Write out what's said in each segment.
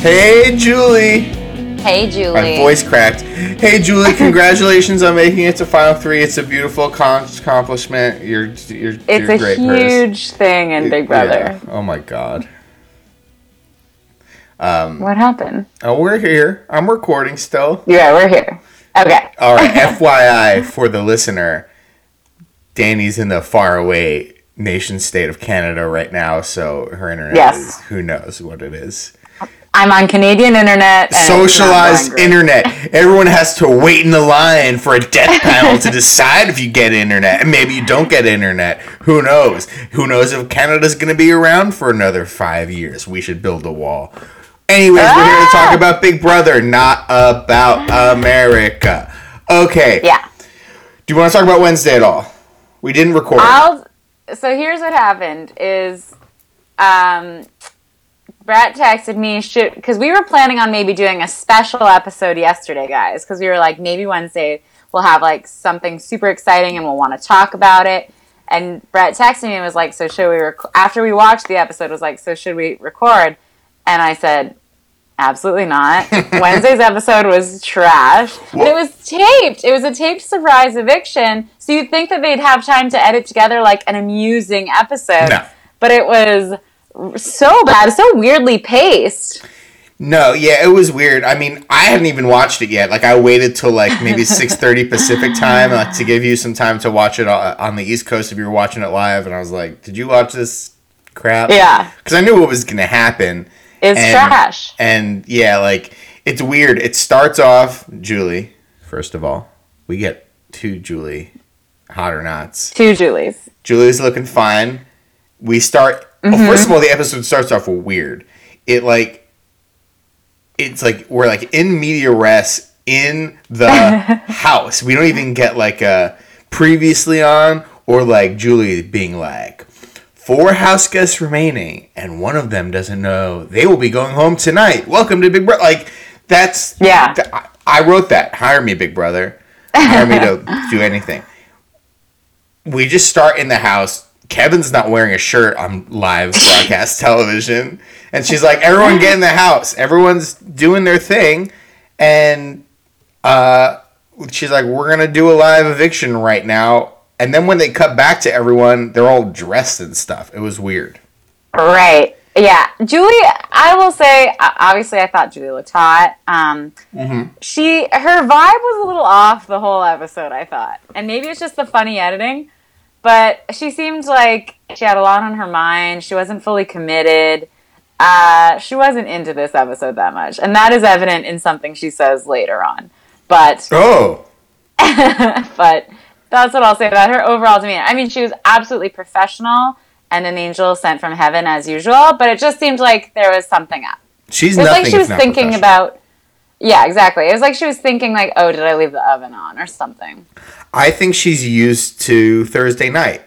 Hey, Julie. Hey, Julie. My voice cracked. Hey, Julie. Congratulations on making it to Final Three. It's a beautiful con- accomplishment. You're you're, It's you're a great huge thing in Big Brother. Yeah. Oh my god. Um, what happened? Oh, we're here. I'm recording still. Yeah, we're here. Okay. All right. FYI for the listener, Danny's in the faraway nation state of Canada right now, so her internet Yes. is who knows what it is. I'm on Canadian internet. And Socialized internet. Everyone has to wait in the line for a death panel to decide if you get internet. And maybe you don't get internet. Who knows? Who knows if Canada's going to be around for another five years? We should build a wall. Anyways, we're here to talk Ah! about Big Brother, not about America. Okay. Yeah. Do you want to talk about Wednesday at all? We didn't record. I'll. So here's what happened: is, um, Brett texted me should because we were planning on maybe doing a special episode yesterday, guys, because we were like maybe Wednesday we'll have like something super exciting and we'll want to talk about it. And Brett texted me and was like, "So should we?" Rec-? After we watched the episode, was like, "So should we record?" And I said, Absolutely not. Wednesday's episode was trash. But it was taped. It was a taped surprise eviction. So you'd think that they'd have time to edit together like an amusing episode. No. But it was so bad, so weirdly paced. No, yeah, it was weird. I mean, I hadn't even watched it yet. Like, I waited till like maybe six thirty Pacific time, like to give you some time to watch it uh, on the East Coast if you were watching it live. And I was like, "Did you watch this crap?" Yeah. because I knew what was gonna happen. It's And- trash. And yeah, like it's weird. It starts off Julie. First of all, we get two Julie, hot or nots. Two Julies. Julie's looking fine. We start. Mm-hmm. Well, first of all, the episode starts off weird. It like, it's like we're like in media res in the house. We don't even get like a previously on or like Julie being like, four house guests remaining, and one of them doesn't know they will be going home tonight. Welcome to Big Brother. Like that's Yeah. th- I- I wrote that. Hire me, Big Brother. Hire me to do anything we just start in the house. Kevin's not wearing a shirt on live broadcast television. And she's like, everyone get in the house. Everyone's doing their thing. And uh, she's like, we're going to do a live eviction right now. And then when they cut back to everyone, they're all dressed and stuff. It was weird. Right. Yeah. Julie, I will say, obviously, I thought Julie looked hot. Um, She, her vibe was a little off the whole episode, I thought. And maybe it's just the funny editing, but she seemed like she had a lot on her mind. She wasn't fully committed. Uh, she wasn't into this episode that much. And that is evident in something she says later on. But Oh. but that's what I'll say about her overall demeanor. I mean, she was absolutely professional and an angel sent from heaven as usual, but it just seemed like there was something up. She's It was nothing like she was thinking about yeah, exactly. It was like she was thinking like, "Oh, did I leave the oven on or something?" I think she's used to Thursday night.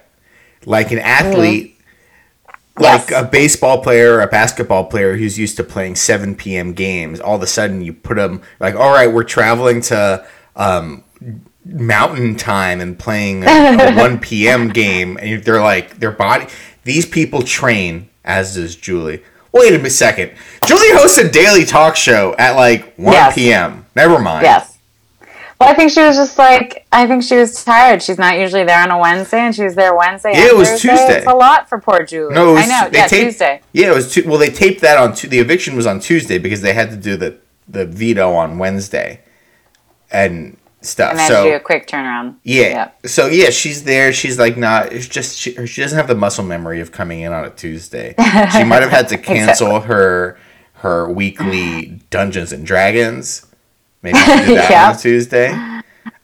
Like an athlete, like Yes. a baseball player or a basketball player who's used to playing 7 p.m. games. All of a sudden, you put them, like, all right, we're traveling to um, mountain time and playing a, a 1 p.m. game. And they're like, their body, these people train, as does Julie. Wait a second. Julie hosts a daily talk show at like 1 Yes. p.m. Never mind. Yes. Well, I think she was just like I think she was tired. She's not usually there on a Wednesday, and she was there Wednesday. Yeah, and it was Thursday. Tuesday. It's a lot for poor Julie. No, it was, I know. Yeah, taped, Tuesday. Yeah, it was. Tu- well, they taped that on. Tu- the eviction was on Tuesday because they had to do the the veto on Wednesday, and stuff. And then so do a quick turnaround. yeah, Yep. so yeah, she's there. She's like not. It's just she, she doesn't have the muscle memory of coming in on a Tuesday. She might have had to cancel her her weekly Dungeons and Dragons. Maybe she did that Yeah. on a Tuesday.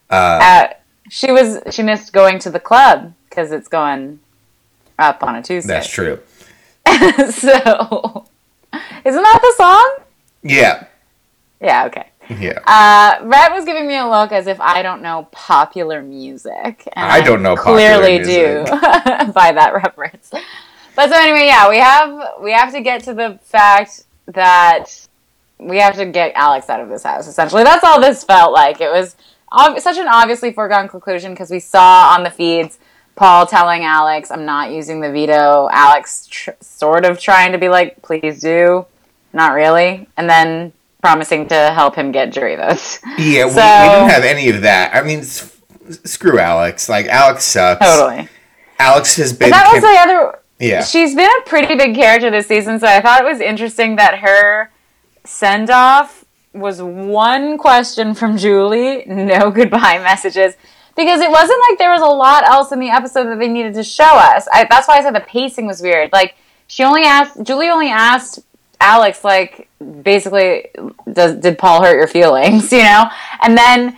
Uh, she was she missed going to the club because it's going up on a Tuesday. That's true. so, isn't that the song? Yeah, Yeah. Okay. yeah. Uh, Rhett was giving me a look as if I don't know popular music. I don't know popular music. clearly do by that reference. But so anyway, yeah, we have we have to get to the fact that we have to get Alex out of this house. Essentially, that's all this felt like. It was ob- such an obviously foregone conclusion because we saw on the feeds Paul telling Alex, "I'm not using the veto." Alex tr- sort of trying to be like, "Please do." not really, and then promising to help him get jury votes. Yeah, we, we, didn't have any of that. I mean, s- screw Alex. Like Alex sucks. Totally. Alex has been. That was Kim- the other. yeah. She's been a pretty big character this season, so I thought it was interesting that her send off was one question from Julie, no goodbye messages. Because it wasn't like there was a lot else in the episode that they needed to show us. I, that's why I said the pacing was weird. Like she only asked Julie only asked Alex like basically does did Paul hurt your feelings, you know? And then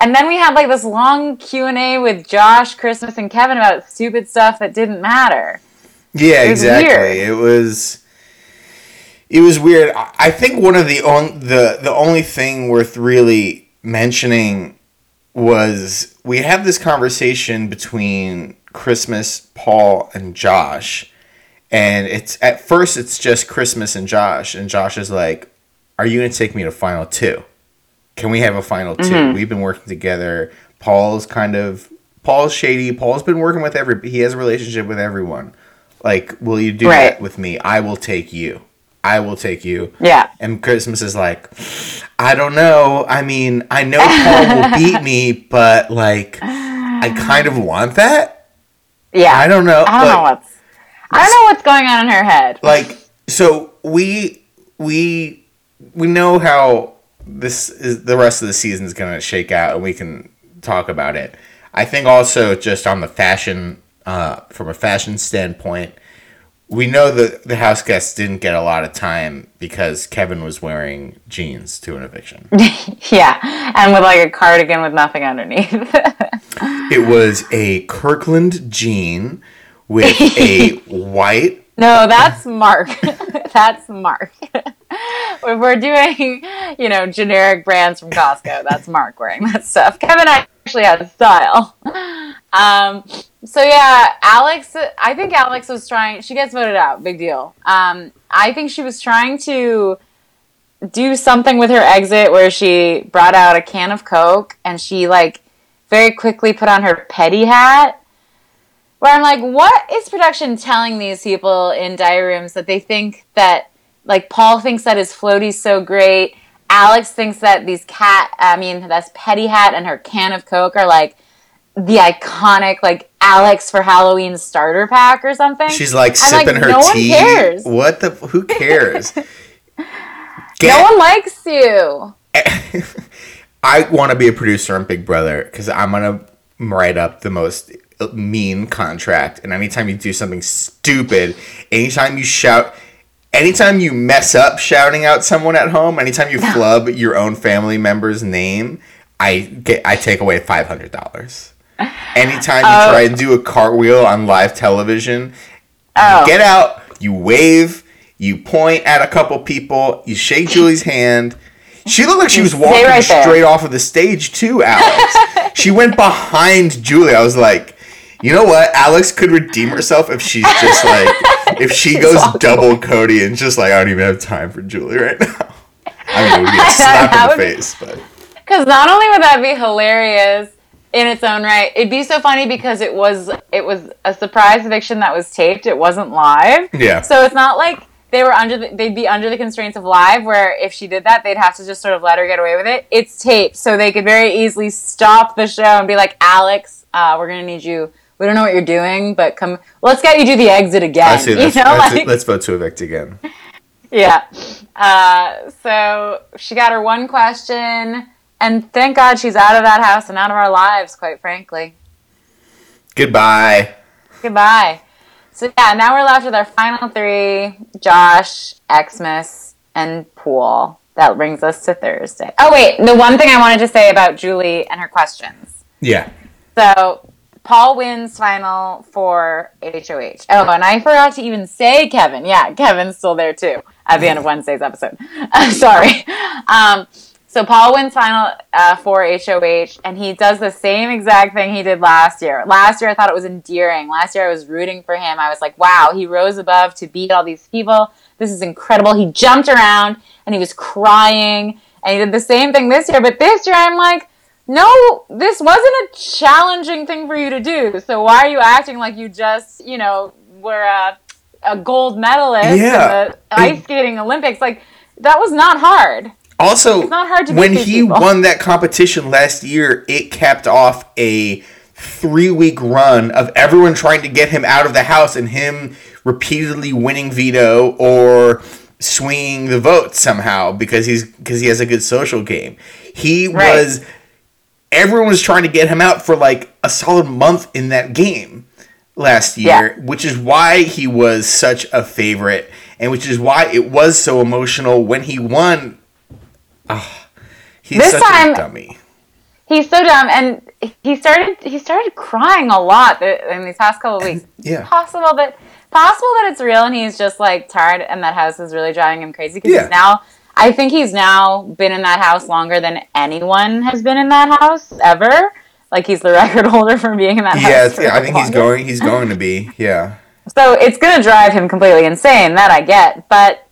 and then we had like this long Q&A with Josh, Christmas and Kevin about stupid stuff that didn't matter. Yeah, was exactly. weird. It was it was weird. I think one of the on, the the only thing worth really mentioning was we have this conversation between Christmas, Paul, and Josh. And it's at first it's just Christmas and Josh and Josh is like, "Are you going to take me to final 2? Can we have a final 2? Mm-hmm. We've been working together. Paul's kind of Paul's shady. Paul's been working with every he has a relationship with everyone. Like, will you do Right. that with me? I will take you. I will take you. Yeah. And Christmas is like, I don't know. I mean, I know Paul will beat me, but like, I kind of want that. Yeah. I don't know. I don't know what's I don't know what's going on in her head. like so we we we know how this is the rest of the season is going to shake out and we can talk about it i think also just on the fashion uh, from a fashion standpoint we know that the house guests didn't get a lot of time because kevin was wearing jeans to an eviction yeah. And with like a cardigan with nothing underneath. it was a kirkland jean with a white no, that's Mark. that's Mark. if we're doing, you know, generic brands from Costco, that's Mark wearing that stuff. Kevin I actually has style. Um, so yeah, Alex, I think Alex was trying, she gets voted out, big deal. Um, I think she was trying to do something with her exit where she brought out a can of Coke and she like very quickly put on her petty hat. Where I'm like, what is production telling these people in diary rooms that they think that like Paul thinks that his floaty's so great, Alex thinks that these cat I mean that's petty hat and her can of Coke are like the iconic like Alex for Halloween starter pack or something. she's like I'm like, sipping her no one tea cares. what the who cares no one likes you. I want to be a producer on Big Brother because I'm gonna write up the most uh, mean contract. And anytime you do something stupid, anytime you shout, anytime you mess up shouting out someone at home, anytime you flub your own family member's name, I get I take away five hundred dollars. Anytime you Oh. try and do a cartwheel on live television, Oh. you get out, you wave, you point at a couple people, you shake Julie's hand. She looked like she was walking right straight off of the stage too, Alex. she went behind Julie. I was like, you know what? Alex could redeem herself if she's just like if she goes walking double Cody and just like I don't even have time for Julie right now. I mean, it would be a slap in the would- face, but Because not only would that be hilarious in its own right, it'd be so funny because it was it was a surprise eviction that was taped. It wasn't live. yeah. So it's not like they were under the, they'd be under the constraints of live where if she did that they'd have to just sort of let her get away with it. It's taped, so they could very easily stop the show and be like, "Alex, uh, we're gonna need you. We don't know what you're doing, but come. Let's get you do the exit again. I see. you Let's, know, let's, like let's vote to evict again. yeah. Uh, so she got her one question, and thank God she's out of that house and out of our lives. Quite frankly, Goodbye. goodbye. So yeah, now we're left with our final three: Josh, Xmas, and Paul. That brings us to Thursday. Oh wait, the one thing I wanted to say about Julie and her questions. Yeah. So Paul wins final for HOH. Oh, and I forgot to even say Kevin. Yeah, Kevin's still there too at the end of Wednesday's episode. Sorry. Um, so Paul wins final uh, for HOH, and he does the same exact thing he did last year. Last year, I thought it was endearing. Last year, I was rooting for him. I was like, wow, he rose above to beat all these people. This is incredible. He jumped around and he was crying, and he did the same thing this year. But this year, I'm like, no, this wasn't a challenging thing for you to do. So why are you acting like you just, you know, were a, a gold medalist Yeah. in the ice skating Olympics? Like, that was not hard. Also, not hard to when he people. won that competition last year, it capped off a three week run of everyone trying to get him out of the house and him repeatedly winning veto or swinging the vote somehow because he's because he has a good social game. He Right. was everyone was trying to get him out for like a solid month in that game last year, which is why he was such a favorite and which is why it was so emotional when he won. Ah, he's This such time- a dummy. He's so dumb, and he started he started crying a lot in these past couple of weeks. Yeah. possible that possible that it's real, and he's just like tired, and that house is really driving him crazy because Yeah. he's now. I think he's now been in that house longer than anyone has been in that house ever. Like he's the record holder for being in that house. Yeah, for yeah, I think he's going. He's going to be. Yeah. So it's gonna drive him completely insane. That I get, but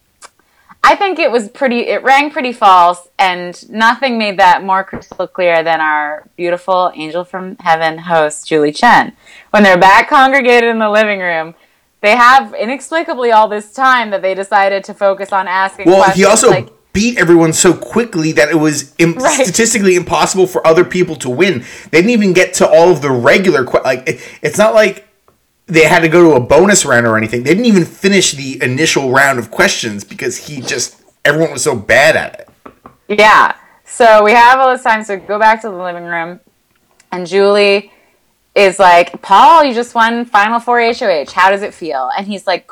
I think it was pretty. It rang pretty false, and nothing made that more crystal clear than our beautiful angel from heaven host Julie Chen. When they're back congregated in the living room, they have inexplicably all this time that they decided to focus on asking. Well, he also like, beat everyone so quickly that it was Im- Right. statistically impossible for other people to win. They didn't even get to all of the regular que- like. It, it's not like they had to go to a bonus round or anything. They didn't even finish the initial round of questions because he just everyone was so bad at it. Yeah. So we have all this time. So go back to the living room, and Julie is like, "Paul, you just won Final Four HOH. How does it feel?" And he's like,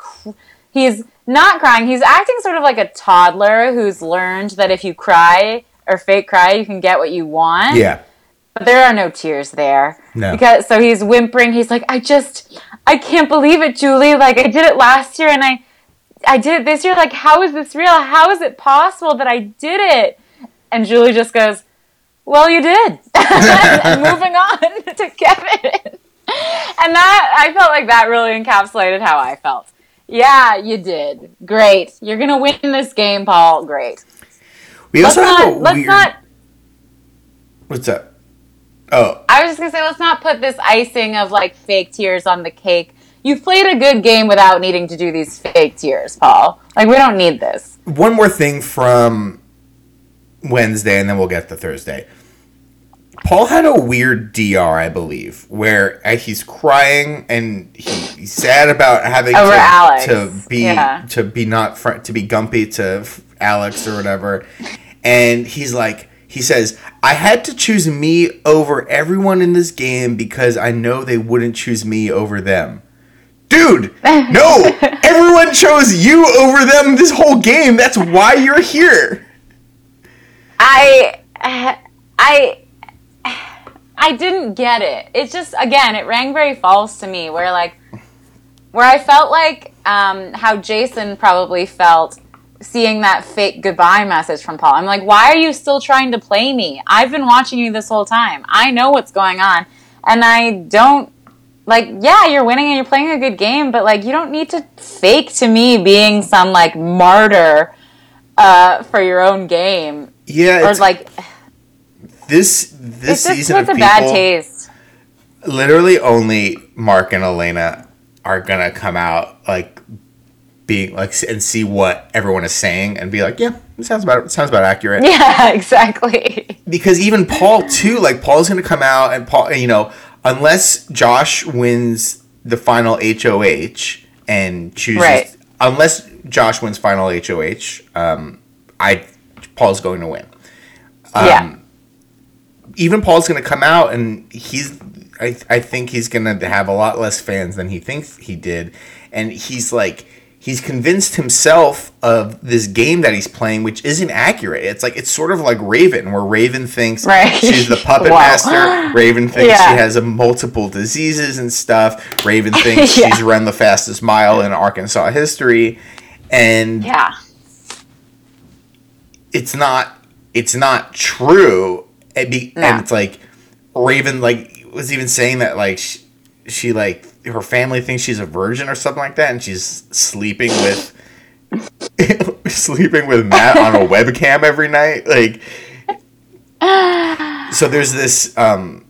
he's not crying. He's acting sort of like a toddler who's learned that if you cry or fake cry, you can get what you want. Yeah. But there are no tears there. No. Because so he's whimpering. He's like, I just, I can't believe it, Julie. Like I did it last year, and I, I did it this year. Like how is this real? How is it possible that I did it? And Julie just goes, Well, you did. and moving on to Kevin. And that I felt like that really encapsulated how I felt. Yeah, you did. Great. You're gonna win this game, Paul. Great. We Let's also have a not. Let's weird. not. What's up? Oh, I was just gonna say, let's not put this icing of like fake tears on the cake. You've played a good game without needing to do these fake tears, Paul. Like we don't need this. one more thing from Wednesday, and then we'll get to Thursday. Paul had a weird DR, I believe, where uh, he's crying and he, he's sad about having to, to be Yeah. to be not fr- to be gumpy to Alex or whatever, and he's like he says I had to choose me over everyone in this game because I know they wouldn't choose me over them. Dude, no! Everyone chose you over them this whole game. That's why you're here. I, I, I didn't get it. It just again, it rang very false to me. Where like, where I felt like um, how Jason probably felt seeing that fake goodbye message from Paul. I'm like, why are you still trying to play me? I've been watching you this whole time. I know what's going on, and I don't. Like, yeah, you're winning and you're playing a good game, but like, you don't need to fake to me being some like martyr uh, for your own game, Yeah, or it's like this this season of a bad people. taste. Literally, only Mark and Elena are gonna come out like being like and see what everyone is saying and be like, yeah, it sounds about it sounds about accurate. Yeah, exactly. because even Paul too, like Paul's gonna come out and Paul, you know, unless Josh wins the final HOH and chooses, Right. unless Josh wins final HOH, um, I Paul's going to win. yeah. Even Paul's gonna come out and he's, I, I think he's gonna have a lot less fans than he thinks he did, and he's like. He's convinced himself of this game that he's playing, which isn't accurate. It's like it's sort of like Raven, where Raven thinks Right. she's the puppet Wow. master. Raven thinks Yeah. she has a multiple diseases and stuff. Raven thinks Yeah. she's run the fastest mile in Arkansas history, and Yeah. it's not it's not true. And, be, No. and it's like Raven like was even saying that like she, she like her family thinks she's a virgin or something like that, and she's sleeping with sleeping with Matt on a webcam every night. Like, so there's this um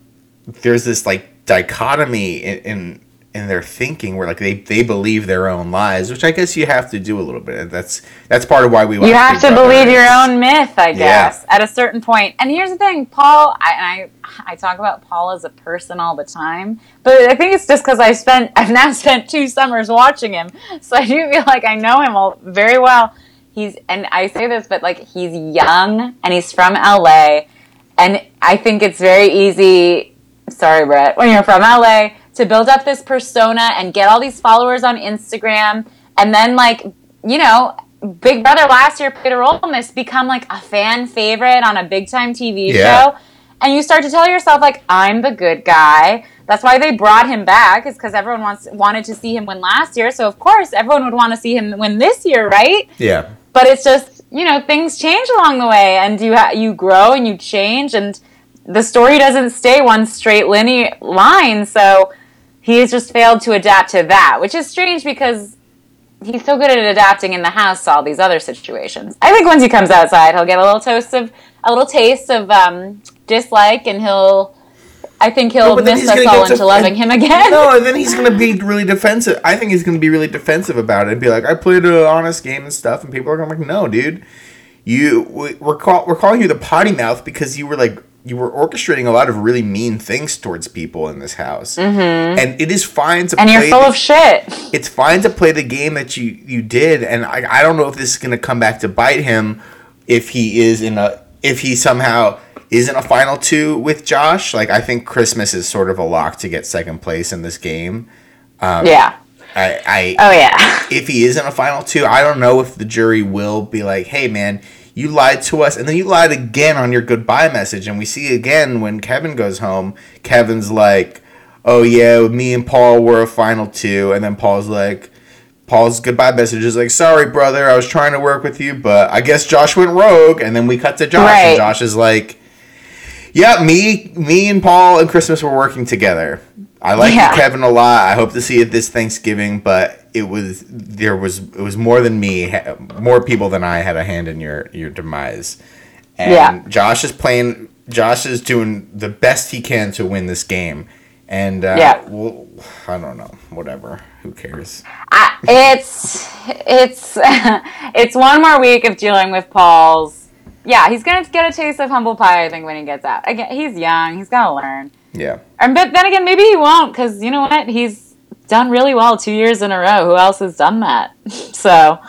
there's this like dichotomy in in, in their thinking where like they they believe their own lies, which I guess you have to do a little bit. That's that's part of why we want You have to believe your own myth, I Yeah. guess, at a certain point. And here's the thing, Paul. I, I I talk about Paul as a person all the time, but I think it's just because I spent I've now spent two summers watching him, so I do feel like I know him all very well. He's and I say this, but like he's young and he's from LA, and I think it's very easy. Sorry, Brett, when you're from LA to build up this persona and get all these followers on Instagram, and then like you know, Big Brother last year played a role in this, become like a fan favorite on a big time TV Yeah. show, and you start to tell yourself like I'm the good guy. That's why they brought him back, is because everyone wants wanted to see him win last year. So of course everyone would want to see him win this year, right? Yeah. but it's just you know things change along the way and you ha- you grow and you change and the story doesn't stay one straight linear line so he has just failed to adapt to that which is strange because he's so good at adapting in the house to all these other situations. I think once he comes outside he'll get a little toast of a little taste of um, dislike and he'll i think he'll then miss us all into to- loving him again. No, and then he's gonna be really defensive. I think he's gonna be really defensive about it and be like, "I played an honest game and stuff," and people are gonna be like, "No, dude, you we- we're call, we're calling you the potty mouth because you were like you were orchestrating a lot of really mean things towards people in this house, mm-hmm. and it is fine to and you're play full the- of shit. It's fine to play the game that you you did and I, I don't know if this is going to come back to bite him if he is in a if he somehow is in a final two with Josh. Like I think Christmas is sort of a lock to get second place in this game. Yeah. I, I oh yeah. If he is in a final two I don't know if the jury will be like hey man you lied to us and then you lied again on your goodbye message and we see again when Kevin goes home Kevin's like oh yeah me and Paul were a final two and then Paul's like Paul's goodbye message is like, "Sorry, brother, I was trying to work with you, but I guess Josh went rogue." And then we cut to Josh, Right. and Josh is like, "Yeah, me, me, and Paul and Christmas were working together. I like Yeah. Kevin, a lot. I hope to see it this Thanksgiving, but it was there was it was more than me, more people than I had a hand in your your demise." And Yeah. Josh is playing. Josh is doing the best he can to win this game. And uh, Yeah. well, I don't know. Whatever. Who cares? I, it's it's it's one more week of dealing with Paul's. Yeah, he's gonna get a taste of humble pie. I think when he gets out. Again, he's young. He's gotta learn. Yeah. And but then again, maybe he won't because you know what? He's done really well two years in a row. Who else has done that? So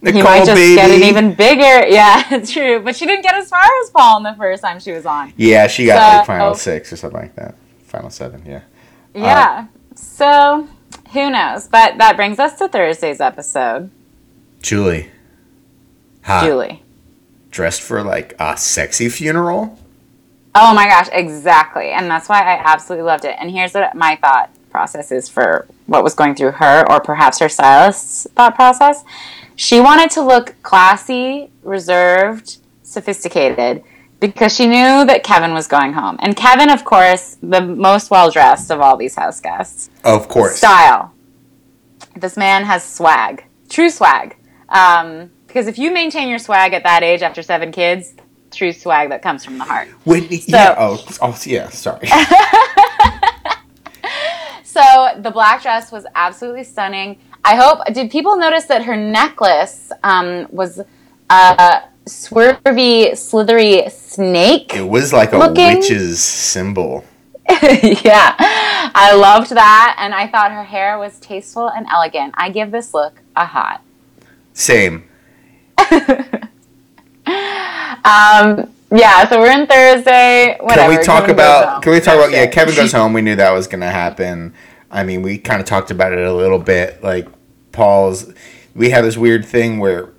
he Nicole, might just baby. get it even bigger. Yeah, it's true. But she didn't get as far as Paul in the first time she was on. Yeah, she got like So- final six or something like that. Final seven, yeah. Yeah. Uh, so who knows? But that brings us to Thursday's episode. Julie. Hot. Julie. Dressed for like a sexy funeral? Oh my gosh, exactly. And that's why I absolutely loved it. And here's what my thought process is for what was going through her, or perhaps her stylist's thought process. She wanted to look classy, reserved, sophisticated because she knew that Kevin was going home. And Kevin, of course, the most well dressed of all these house guests. Of course. Style. This man has swag, true swag. Um, because if you maintain your swag at that age after seven kids, true swag that comes from the heart. When, yeah, oh, oh, yeah, sorry. So the black dress was absolutely stunning. I hope. Did people notice that her necklace um, was a swervy, slithery snake? it was like a Looking- witch's symbol. yeah, I loved that, and I thought her hair was tasteful and elegant. I give this look a hot. Same. Um, yeah, so we're in Thursday. Whatever. Can we talk Kevin about? Can we talk about? Yeah. Kevin goes home. We knew that was gonna happen. I mean, we kind of talked about it a little bit. Like Paul's, we have this weird thing where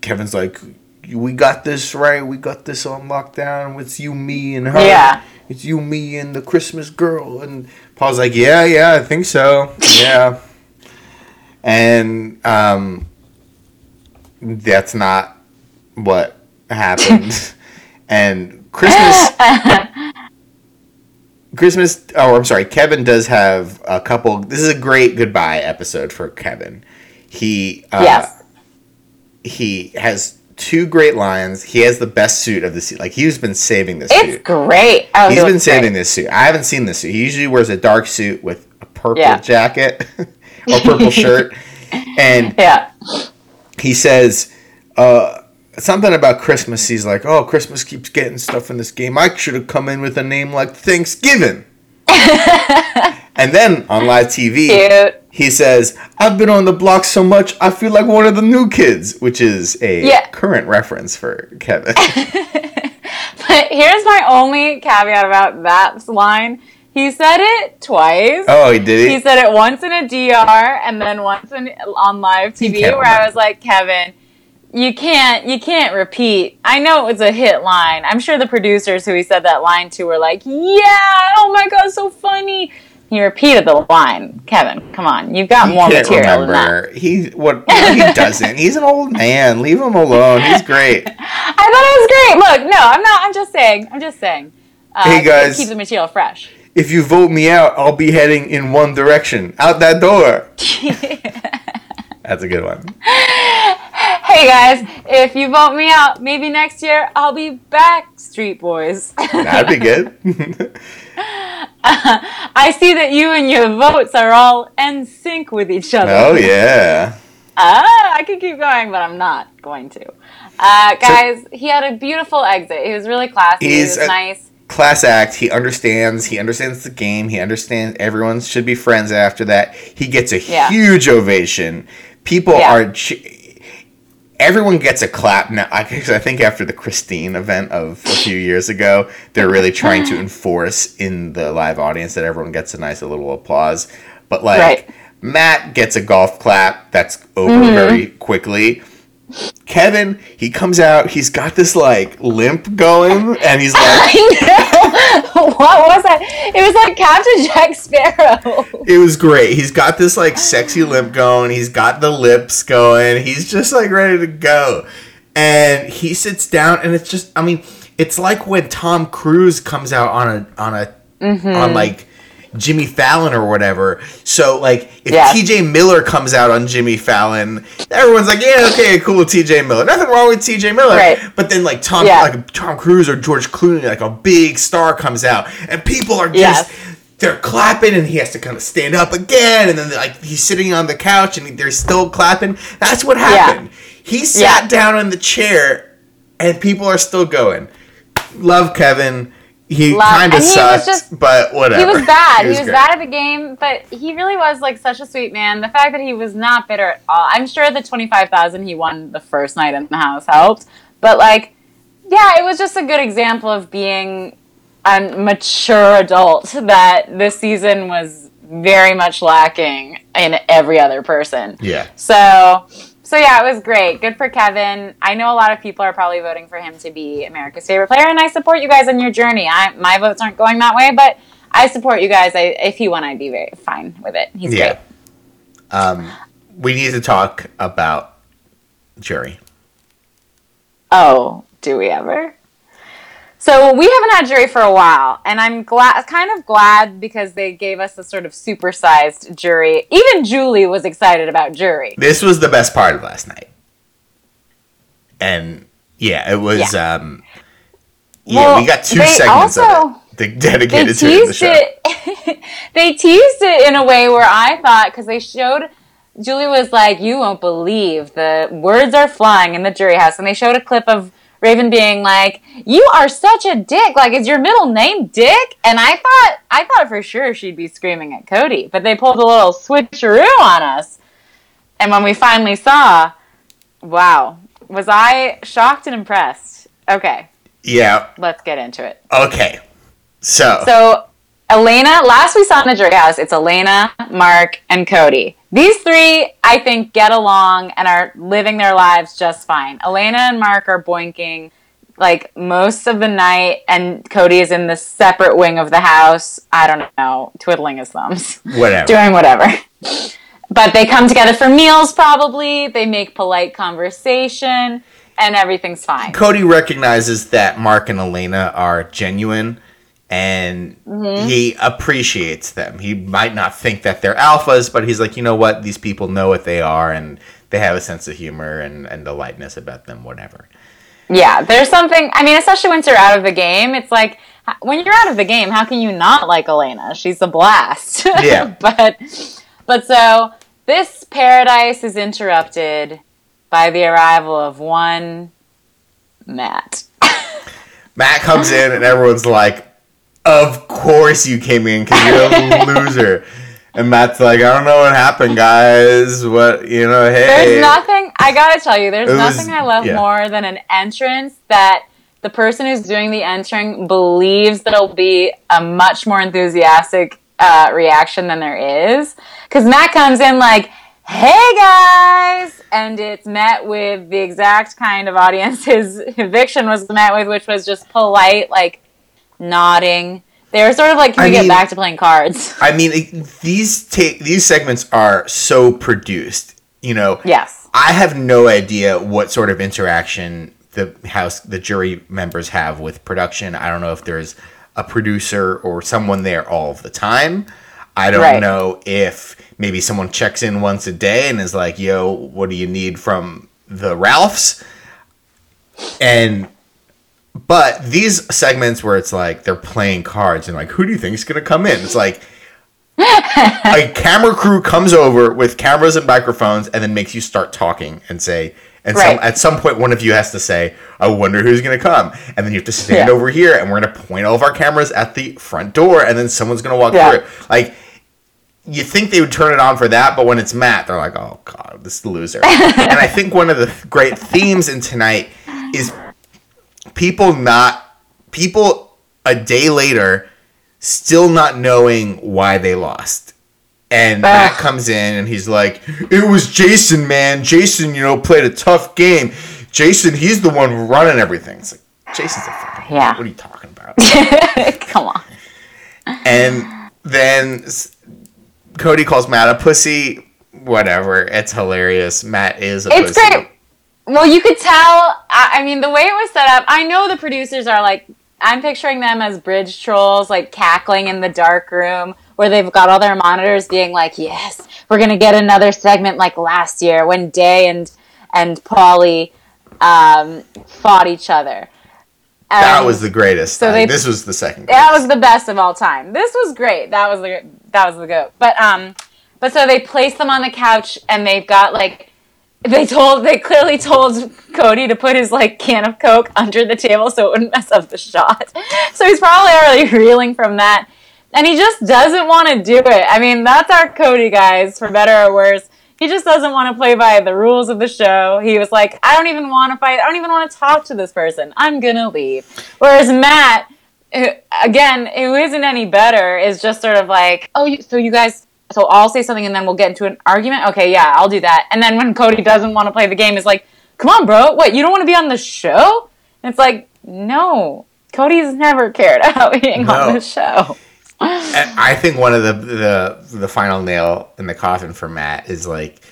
Kevin's like, "We got this right. We got this on lockdown. It's you, me, and her. Yeah. It's you, me, and the Christmas girl." And Paul's like, "Yeah, yeah, I think so. Yeah." and um, that's not what happened. and Christmas. Christmas. Oh, I'm sorry. Kevin does have a couple. This is a great goodbye episode for Kevin. He uh, Yes. he has two great lines. He has the best suit of the suit. Like he's been saving this suit. It's suit. great. Oh, he He's been saving great. this suit. I haven't seen this suit. He usually wears a dark suit with a purple Yeah. jacket or purple shirt, and Yeah. he says uh, something about Christmas. He's like, "Oh, Christmas keeps getting stuff in this game. I should have come in with a name like Thanksgiving." and then on live TV, Cute. he says, "I've been on the block so much, I feel like one of the new kids," which is a Yeah. current reference for Kevin. But here's my only caveat about that line. He said it twice. oh, he did He said it once in a DR and then once in, on live TV where I was like, Kevin, you can't you can't repeat. I know it was a hit line. I'm sure the producers who he said that line to were like, Yeah, oh my god, so funny. He repeated the line. Kevin, come on. You've got more Can't material remember. He what? he doesn't. He's an old man. Leave him alone. He's great. I thought it was great. Look, no, I'm not I'm just saying. I'm just saying. Uh, Hey, guys. keep the material fresh. If you vote me out, I'll be heading in one direction, out that door. That's a good one. Hey guys, if you vote me out, maybe next year I'll be back, Street Boys. That'd be good. I see that you and your votes are all in sync with each other. oh yeah. Ah, I could keep going, but I'm not going to. Uh, guys, he had a beautiful exit. He was really classy. He was a- nice. Class act. He understands. He understands the game. He understands everyone should be friends after that. He gets a Yeah. huge ovation. People Yeah. are. Ch- everyone gets a clap now. I, I think after the Christine event of a few years ago, they're really trying to enforce in the live audience that everyone gets a nice little applause. But like Right. Matt gets a golf clap that's over Mm-hmm. very quickly. Kevin, he comes out, he's got this like limp going, and he's like. what was that? It was like Captain Jack Sparrow. it was great. He's got this like sexy limp going, he's got the lips going, he's just like ready to go. And he sits down, and it's just, I mean, it's like when Tom Cruise comes out on a, on a, Mm-hmm. on like, Jimmy Fallon or whatever. So like if Yes. TJ Miller comes out on Jimmy Fallon, everyone's like, Yeah, okay, cool, TJ Miller. Nothing wrong with TJ Miller. Right. But then like Tom Yeah. like Tom Cruise or George Clooney, like a big star comes out and people are just they're clapping and he has to kind of stand up again and then like he's sitting on the couch and they're still clapping. That's what happened. He sat Yeah. down in the chair and people are still going. Love Kevin. He kind of was sucked, just- but whatever. He was bad. He was, great. bad at the game, but he really was like such a sweet man. The fact that he was not bitter at all. I'm sure the twenty five thousand he won the first night in the house helped, but like, yeah, it was just a good example of being a mature adult that this season was very much lacking in every other person. Yeah. So, so yeah, it was great. Good for Kevin. I know a lot of people are probably voting for him to be America's favorite player, and I support you guys on your journey. I my votes aren't going that way, but I support you guys. I, if he won, I'd be very fine with it. He's Yeah. great. Um, we need to talk about jury. Oh, do we ever? So we haven't had jury for a while, and I'm glad, kind of glad because they gave us a sort of supersized jury. Even Julie was excited about jury. This was the best part of last night. And yeah, it was um yeah, Well, we got two segments also- of it de- they dedicated to it the teased show. it. they teased it in a way where I thought because they showed Julie was like, "You won't believe the words are flying in the jury house," and they showed a clip of Raven being like, "You are such a dick. Like, is your middle name Dick?" And I thought, I thought for sure she'd be screaming at Cody, but they pulled a little switcheroo on us. And when we finally saw, wow, was I shocked and impressed? Okay, Yeah, let's get into it. okay. So, So Elena, last we saw in the jury house, it's Elena, Mark, and Cody. These three, I think, get along and are living their lives just fine. Elena and Mark are boinking like most of the night, and Cody is in the separate wing of the house. I don't know, twiddling his thumbs, whatever. doing whatever. But they come together for meals, probably. They make polite conversation, and everything's fine. Cody recognizes that Mark and Elena are genuine and Mm-hmm. he appreciates them. He might not think that they're alphas, but he's like, you know what? These people know what they are and they have a sense of humor and, and a lightness about them, whatever. Yeah, there's something. I mean, especially once you're out of the game, it's like when you're out of the game, how can you not like Elena? She's a blast. Yeah. but but so this paradise is interrupted by the arrival of one Matt. Matt comes in and everyone's like, "Of course you came in because you're a loser." And Matt's like, "I don't know what happened, guys. What you know? Hey, There's nothing. I gotta tell you, there's was- nothing I love yeah. more than an entrance that the person who's doing the entering believes that it'll be a much more enthusiastic uh, reaction than there is. Because Matt comes in like, "Hey guys," and it's met with the exact kind of audience his eviction was met with, which was just polite, like nodding. They were sort of like, "Can I we get back to playing cards?" I mean, it- these take these segments are so produced. You know, yes. I have no idea what sort of interaction the house, the jury members have with production. I don't know if there's a producer or someone there all of the time. I don't Right. know if maybe someone checks in once a day and is like, "Yo, what do you need from the Ralphs?" And but these segments where it's like they're playing cards and like, who do you think is gonna come in? It's like a camera crew comes over with cameras and microphones and then makes you start talking and say and some, at some point one of you has to say i wonder who's going to come and then you have to stand Yeah. over here and we're going to point all of our cameras at the front door and then someone's going to walk Yeah. through it like you think they would turn it on for that but when it's matt they're like oh god this is the loser and i think one of the great themes in tonight is people not people a day later still not knowing why they lost. And ah. Matt comes in and he's like, "It was Jason, man. Jason, you know, played a tough game. Jason, he's the one running everything." It's like Jason's a fucking. Yeah. What are you talking about? Come on. and then Cody calls Matt a pussy. Whatever. It's hilarious. Matt is a It's pussy. great. Well, you could tell. I, I mean, the way it was set up, I know the producers are like, I'm picturing them as bridge trolls, like cackling in the dark room where they've got all their monitors being like, yes, we're going to get another segment like last year when Day and, and Paulie um, fought each other. That was the greatest. so they- this was the second. that was the best of all time. This was great. That was the that was the goat. But um, but so they placed them on the couch and they've got like they told they clearly told Cody to put his like can of Coke under the table so it wouldn't mess up the shot. So he's probably already reeling from that. And he just doesn't want to do it. I mean, that's our Cody guys, for better or worse. He just doesn't want to play by the rules of the show. He was like, I don't even want to fight. I don't even want to talk to this person. I'm going to leave. Whereas Matt, who, again, who isn't any better, is just sort of like, oh, so you guys, so I'll say something and then we'll get into an argument. Okay, yeah, I'll do that. And then when Cody doesn't want to play the game, is like, come on, bro, what? You don't want to be on the show? And it's like, no, Cody's never cared about being No. on the show. I think one of the the the final nail in the coffin for Matt is like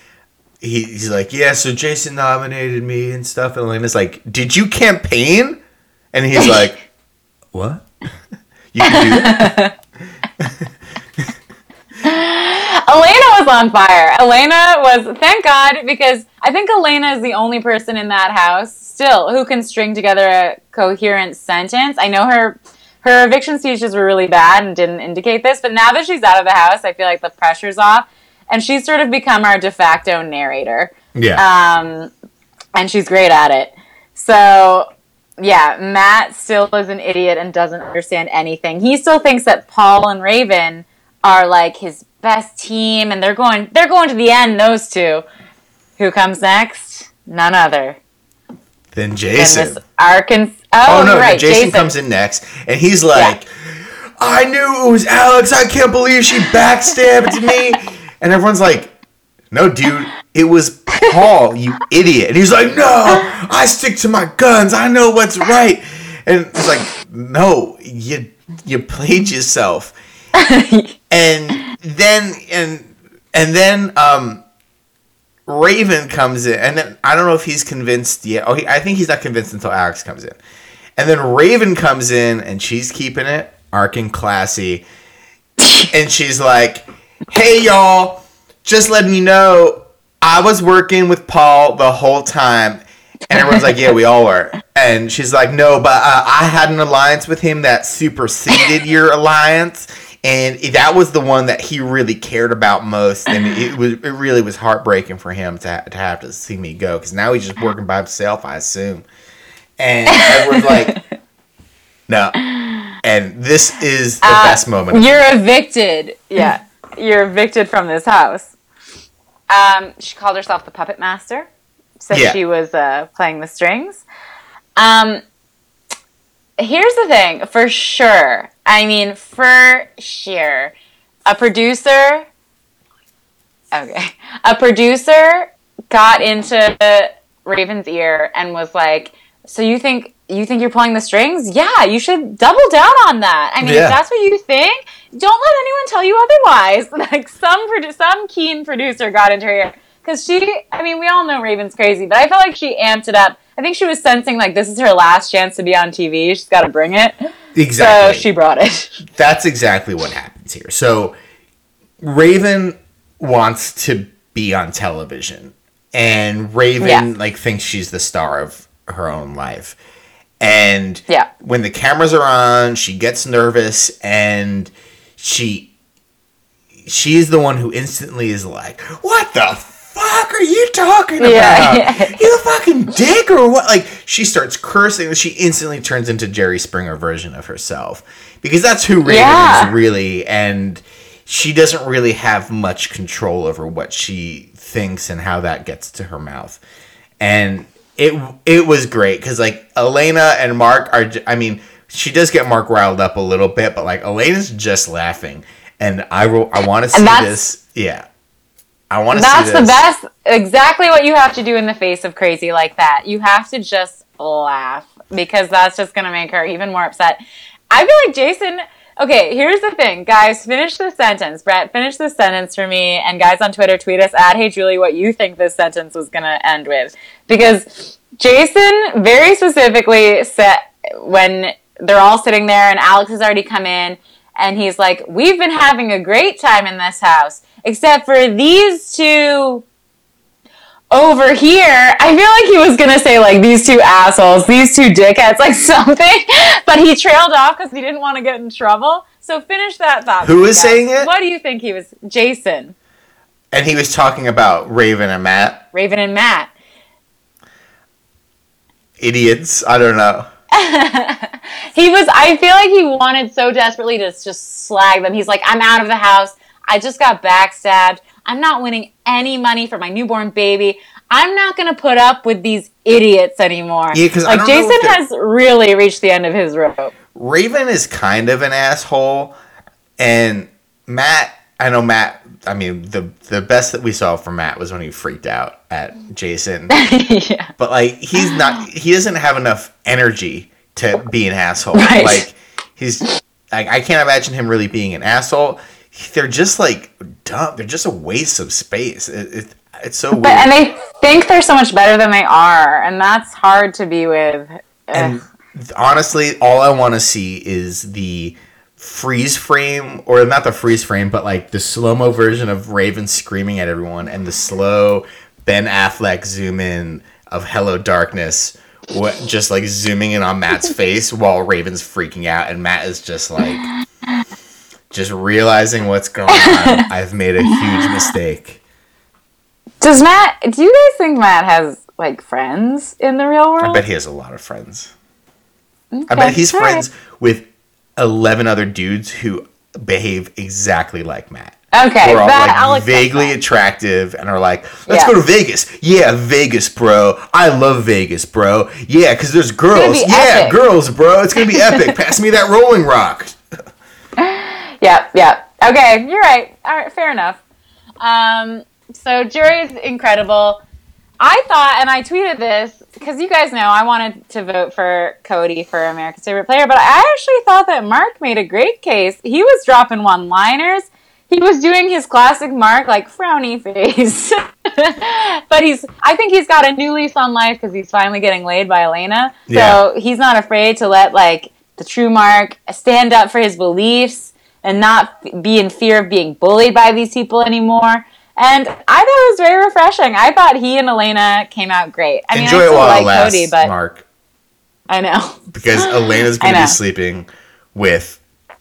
he, he's like, yeah, so Jason nominated me and stuff, and Elena's like, did you campaign? And he's like, what? you can do that? Elena was on fire. Elena was, thank God, because I think Elena is the only person in that house still who can string together a coherent sentence. I know her her eviction speeches were really bad and didn't indicate this, but now that she's out of the house, I feel like the pressure's off, and she's sort of become our de facto narrator. Yeah. Um, and she's great at it. So, yeah, Matt still is an idiot and doesn't understand anything. He still thinks that Paul and Raven are like his best team, and they're going they're going to the end. Those two. Who comes next? None other then than Jason. this Arkansas. Oh, Oh no, right, Jason, comes in next, and he's like, "I knew it was Alex. I can't believe she backstabbed me." And everyone's like, "No, dude, it was Paul, you idiot." And he's like, "No, I stick to my guns. I know what's right." And it's like, "No, you you played yourself." and then and and then um Raven comes in, and then I don't know if he's convinced yet. Oh, he, I think he's not convinced until Alex comes in, and then Raven comes in, and she's keeping it arc and classy, and she's like, "Hey y'all, just letting you know, I was working with Paul the whole time, And everyone's like, yeah, we all were. And she's like, no, but uh, I had an alliance with him that superseded your alliance. And that was the one that he really cared about most. And it was it really was heartbreaking for him to, to have to see me go because now he's just working by himself, I assume. And everyone's like, no. And this is the Uh, best moment. You're evicted. Yeah, you're evicted from this house. Um, she called herself the puppet master. Said Yeah. she was uh, playing the strings. Um, here's the thing, for sure. I mean, for sure, a producer. Okay, a producer got into Raven's ear and was like, "So you think you think you're pulling the strings? Yeah, you should double down on that. I mean, Yeah. if that's what you think, don't let anyone tell you otherwise." Like some produ- some keen producer got into her ear because she. I mean, we all know Raven's crazy, but I felt like she amped it up. I think she was sensing like this is her last chance to be on TV. She's got to bring it. Exactly. So she brought it. that's exactly what happens here. So Raven wants to be on television and Raven Yeah. like thinks she's the star of her own life. And Yeah. when the cameras are on, she gets nervous and she she's the one who instantly is like, "What the fuck are you talking about? Yeah. you fucking dick or what?" Like she starts cursing. She instantly turns into Jerry Springer version of herself because that's who Raven Yeah. is really, and she doesn't really have much control over what she thinks and how that gets to her mouth. And it it was great because like Elena and Mark are. I mean, she does get Mark riled up a little bit, but like Elena's just laughing, and I. I want to see this. Yeah, I want to see That's the best. Exactly what you have to do in the face of crazy like that. You have to just laugh because that's just going to make her even more upset. I feel like Jason. Okay, here's the thing, guys. Finish the sentence, Brett. Finish the sentence for me, and guys on Twitter, tweet us at Hey Julie what you think this sentence was going to end with, because Jason very specifically said when they're all sitting there and Alex has already come in and he's like, We've been having a great time in this house, except for these two over here. I feel like he was gonna say, like, these two assholes, these two dickheads, like something, but he trailed off because he didn't want to get in trouble. So finish that thought. Who is saying it? What do you think he was? Jason, and he was talking about Raven and Matt, Raven, and Matt. idiots. I don't know. he was i feel like he wanted so desperately to just slag them he's like i'm out of the house i just got backstabbed i'm not winning any money for my newborn baby i'm not going to put up with these idiots anymore Yeah, 'cause I like jason has really reached the end of his rope Raven is kind of an asshole, and Matt. I know Matt. I mean, the the best that we saw from Matt was when he freaked out at Jason. yeah but like, he's not. He doesn't have enough energy to be an asshole. Right. Like, he's. Like, I can't imagine him really being an asshole. They're just like dumb. They're just a waste of space. It, it, it's so weird. but and they think they're so much better than they are and that's hard to be with And Ugh. th- honestly, all I want to see is the freeze frame, or not the freeze frame, but like the slow mo version of Raven screaming at everyone, and the slow Ben Affleck zoom in of Hello Darkness, what just like zooming in on Matt's face while Raven's freaking out, and Matt is just like. Just realizing what's going on, I've made a huge mistake. does matt do you guys think matt has like friends in the real world I bet he has a lot of friends. I bet he's right. friends with 11 other dudes who behave exactly like Matt. okay Who are all that like vaguely that. attractive and are like, let's Yeah. go to Vegas. Yeah, Vegas, bro. I love Vegas, bro. Yeah, because there's girls. Yeah, epic. girls, bro. It's going to be epic. Pass me that Rolling Rock. Yep, yep. Okay, you're right. All right, fair enough. Um, so jury's incredible. I thought, and I tweeted this because you guys know I wanted to vote for Cody for America's favorite player, but I actually thought that Mark made a great case. He was dropping one-liners. He was doing his classic Mark like frowny face, but he's. I think he's got a new lease on life because he's finally getting laid by Elena. Yeah. So he's not afraid to let like the true Mark stand up for his beliefs and not be in fear of being bullied by these people anymore. And I thought it was very refreshing. I thought he and Elena came out great. I mean, Enjoy I it while like it lasts, Cody, but Mark, I know. because Elena's going to be sleeping with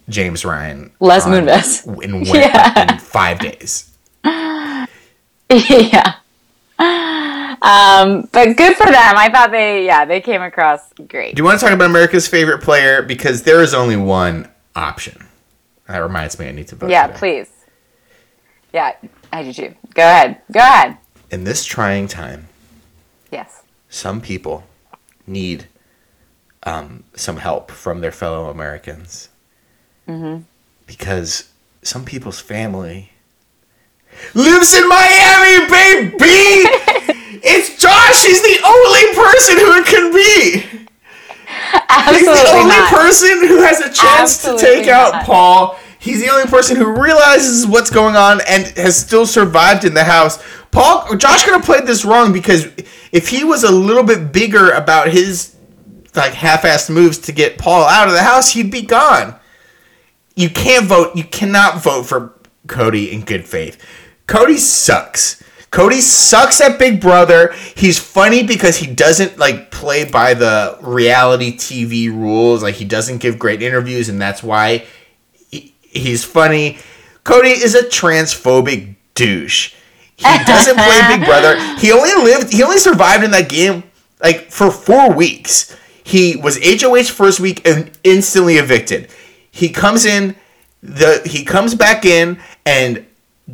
James Ryan. Les Moonves. In, one- Yeah. in five days. yeah. Um, but good for them. I thought they, yeah, they came across great. Do you want to talk about America's favorite player? Because there is only one option. That reminds me, I need to vote. Yeah, today. please. Yeah, I do too. Go ahead. Go ahead. In this trying time, Yes. some people need um, some help from their fellow Americans. Mm-hmm. Because some people's family lives in Miami, baby! it's Josh! He's the only person who it can be! He's the only not. person who has a chance to Absolutely take out. Paul. He's the only person who realizes what's going on and has still survived in the house. Paul, Josh could have played this wrong because if he was a little bit bigger about his like half-assed moves to get Paul out of the house, he'd be gone. You can't vote. You cannot vote for Cody in good faith. Cody sucks. Cody sucks at Big Brother. He's funny because he doesn't like play by the reality TV rules. Like he doesn't give great interviews, and that's why he, he's funny. Cody is a transphobic douche. He doesn't play Big Brother. He only lived. He only survived in that game like for four weeks. He was HOH first week and instantly evicted. He comes in, the he comes back in, and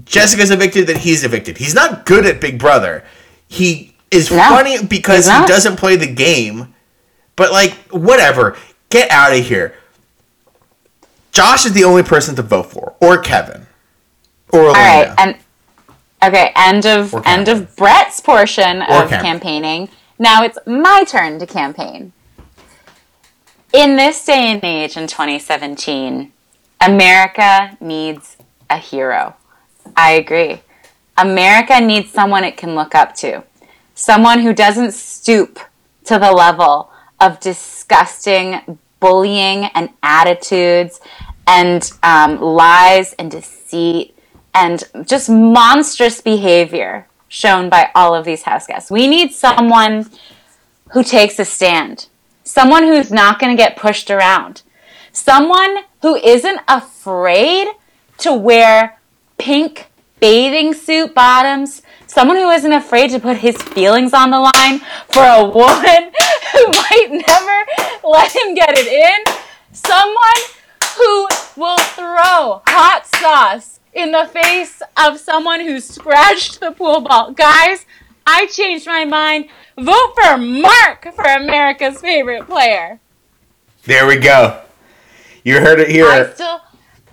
Jessica's evicted. That he's evicted. He's not good at Big Brother. He is No, funny because he doesn't play the game. But like, whatever. Get out of here. Josh is the only person to vote for, or Kevin, or Elena. All right, and okay, end of end of Brett's portion Or of campaigning. Now it's my turn to campaign. In this day and age in 2017, America needs a hero. I agree. America needs someone it can look up to. Someone who doesn't stoop to the level of disgusting bullying and attitudes and um, lies and deceit and just monstrous behavior shown by all of these house guests. We need someone who takes a stand, someone who's not going to get pushed around, someone who isn't afraid to wear pink bathing suit bottoms, someone who isn't afraid to put his feelings on the line for a woman who might never let him get it in, someone who will throw hot sauce in the face of someone who scratched the pool ball. Guys, I changed my mind. Vote for Mark for America's favorite player. There we go. You heard it here. I still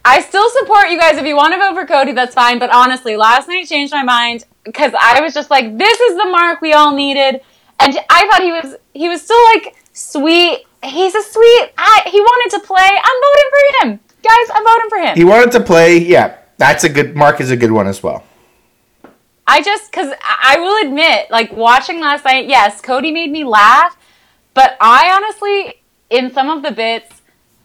I still support you guys. If you want to vote for Cody, that's fine. But honestly, last night changed my mind because I was just like, this is the mark we all needed. And I thought he was he was still like sweet. He's a sweet. I, he wanted to play. I'm voting for him, guys. I'm voting for him. He wanted to play. Yeah, that's a good. Mark is a good one as well. I just because I will admit, like watching last night, yes, Cody made me laugh, but I honestly, in some of the bits,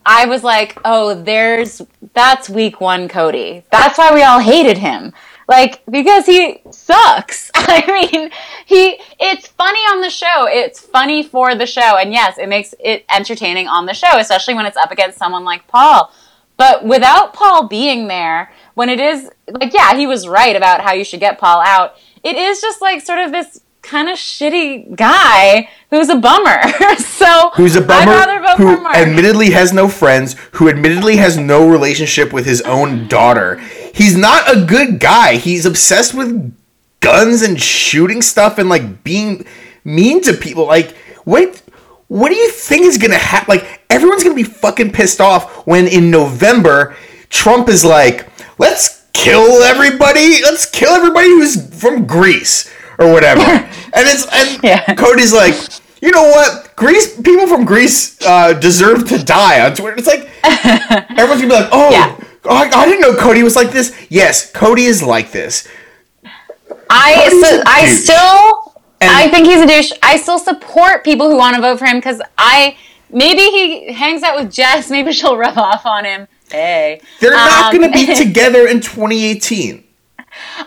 I was like, oh, there's that's week one Cody. That's why we all hated him. Like because he sucks. I mean, he it's funny on the show. It's funny for the show. And yes, it makes it entertaining on the show, especially when it's up against someone like Paul. But without Paul being there, when it is like, yeah, he was right about how you should get Paul out. It is just like sort of this kind of shitty guy who's a bummer. so Who's a bummer? I'd rather vote who admittedly has no friends. Who admittedly has no relationship with his own daughter. He's not a good guy. He's obsessed with guns and shooting stuff and like being mean to people. Like, what? What do you think is gonna happen? Like, everyone's gonna be fucking pissed off when in November Trump is like, "Let's kill everybody. Let's kill everybody who's from Greece or whatever." and it's and Yeah. Cody's like, you know what? Greece people from Greece uh, deserve to die on Twitter. It's like everyone's gonna be like, oh, Yeah. I, I didn't know Cody was like this. Yes, Cody is like this. I Cody's so, a I douche. still And- I think he's a douche. I still support people who want to vote for him because I maybe he hangs out with Jess. Maybe she'll rub off on him. Hey, They're not Um, gonna be together in 2018.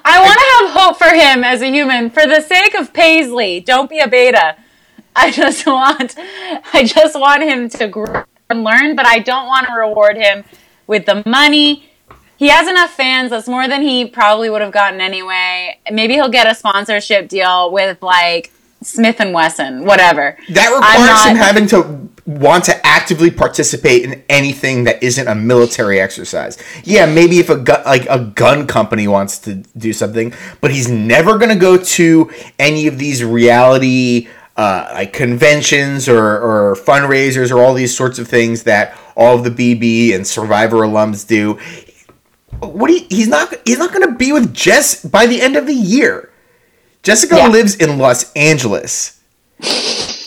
I want to have hope for him as a human. For the sake of Paisley, don't be a beta. I just want, I just want him to grow and learn, but I don't want to reward him with the money. He has enough fans. That's more than he probably would have gotten anyway. Maybe he'll get a sponsorship deal with like Smith and Wesson, whatever. That requires not- him having to want to actively participate in anything that isn't a military exercise. Yeah, maybe if a gu- like a gun company wants to do something, but he's never going to go to any of these reality uh, like conventions or, or fundraisers or all these sorts of things that all of the BB and Survivor alums do. What do you, he's not he's not going to be with Jess by the end of the year. Jessica Yeah. lives in Los Angeles.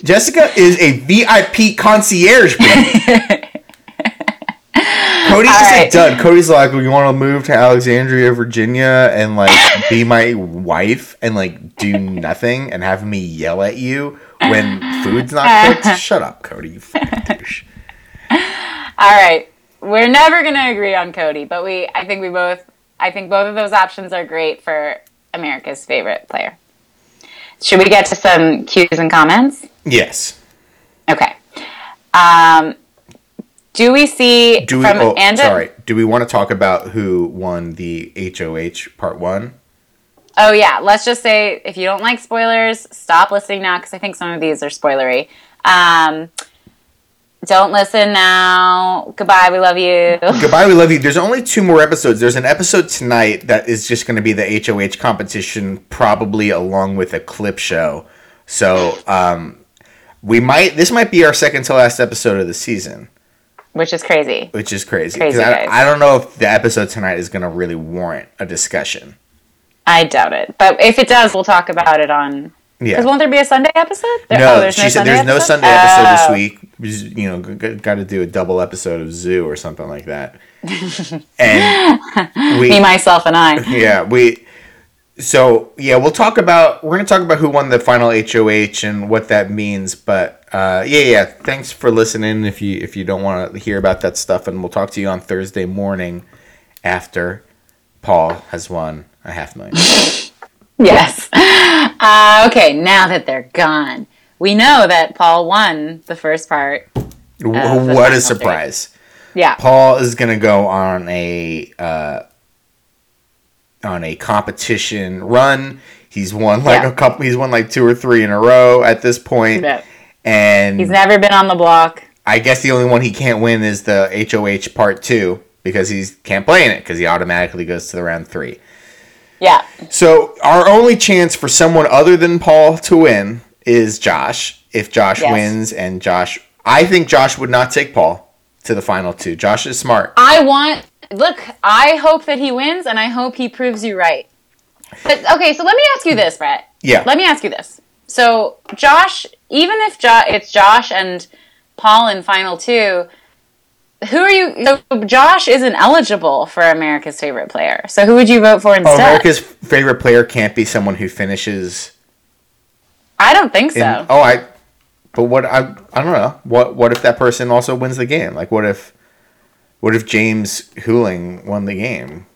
Jessica is a VIP concierge. Cody's just right. like done. Cody's like, "We want to move to Alexandria, Virginia, and like be my wife and like do nothing and have me yell at you when food's not cooked." Shut up, Cody. You fucking douche. All right, we're never gonna agree on Cody, but we, I think we both, I think both of those options are great for America's favorite player. Should we get to some cues and comments? Yes. Okay. Um, do we see Do we? from oh, Anda- sorry. Do we want to talk about who won the HOH Part One? Oh yeah, let's just say if you don't like spoilers, stop listening now because I think some of these are spoilery. Um, don't listen now. Goodbye. We love you. Goodbye, we love you. There's only two more episodes. There's an episode tonight that is just going to be the HOH competition, probably along with a clip show. So, um, we might. This might be our second to last episode of the season, Which is crazy. which is crazy. Crazy. I, I don't know if the episode tonight is going to really warrant a discussion. I doubt it, but if it does, we'll talk about it on. Yeah. Because won't there be a Sunday episode? There- No, oh, she said there's no Sunday episode Oh. this week. We just, You know, got to do a double episode of Zoo or something like that. and we, Me, myself, and I. yeah, we. So yeah, we'll talk about. We're gonna talk about who won the final HOH and what that means. But uh, yeah, yeah. Thanks for listening. If you if you don't want to hear about that stuff, and we'll talk to you on Thursday morning after Paul has won a half million. Yes. Uh, okay, now that they're gone, we know that Paul won the first part. W- the what a surprise! Yeah. Paul is gonna go on a uh, on a competition run. He's won like Yeah. a couple. He's won like two or three in a row at this point, and He's never been on the block. I guess the only one he can't win is the HOH Part Two because he can't play in it because he automatically goes to the round three. Yeah. So our only chance for someone other than Paul to win is Josh. If Josh Yes. wins and Josh, I think Josh would not take Paul to the final two. Josh is smart. I want. Look, I hope that he wins, and I hope he proves you right. But okay, so let me ask you this, Brett. Yeah. Let me ask you this. So Josh, even if jo- it's Josh and Paul in final two, who are you? So Josh isn't eligible for America's favorite player. So who would you vote for Oh, instead? America's favorite player can't be someone who finishes. I don't think In, so. Oh, I. But what I I don't know. What what if that person also wins the game? Like what if, what if James Huling won the game?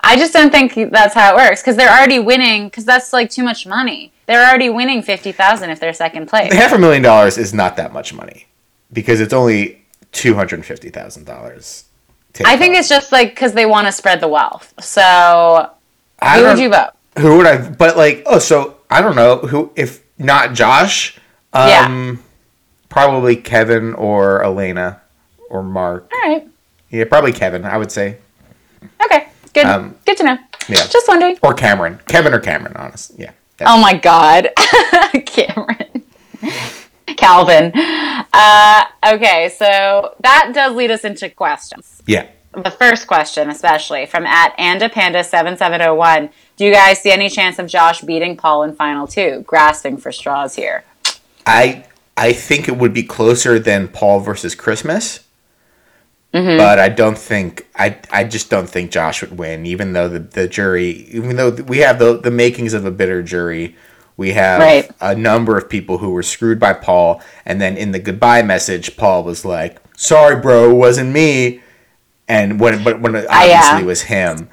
I just don't think that's how it works because they're already winning. Because that's like too much money. They're already winning fifty thousand if they're second place. Half a million dollars is not that much money, because it's only two hundred fifty thousand dollars. I think it's just like because they want to spread the wealth. So I who would you vote? Who would I? But like, oh, so I don't know who. If not Josh, um, Yeah. probably Kevin or Elena or Mark. All right. Yeah, probably Kevin. I would say, Okay. Good. Um, Good to know. yeah. Just wondering. or Cameron. Kevin or Cameron. Honest, yeah. Oh my God, Cameron, Calvin. Uh, okay, so that does lead us into questions. Yeah. The first question, especially from at AndaPanda7701. Do you guys see any chance of Josh beating Paul in final two? Grasping for straws here. I I think it would be closer than Paul versus Christmas. Mm-hmm. But I don't think I I just don't think Josh would win, even though the, the jury even though we have the the makings of a bitter jury, we have Right. a number of people who were screwed by Paul, and then in the goodbye message, Paul was like, "Sorry, bro, it wasn't me," and when but when it Ah, yeah. obviously was him.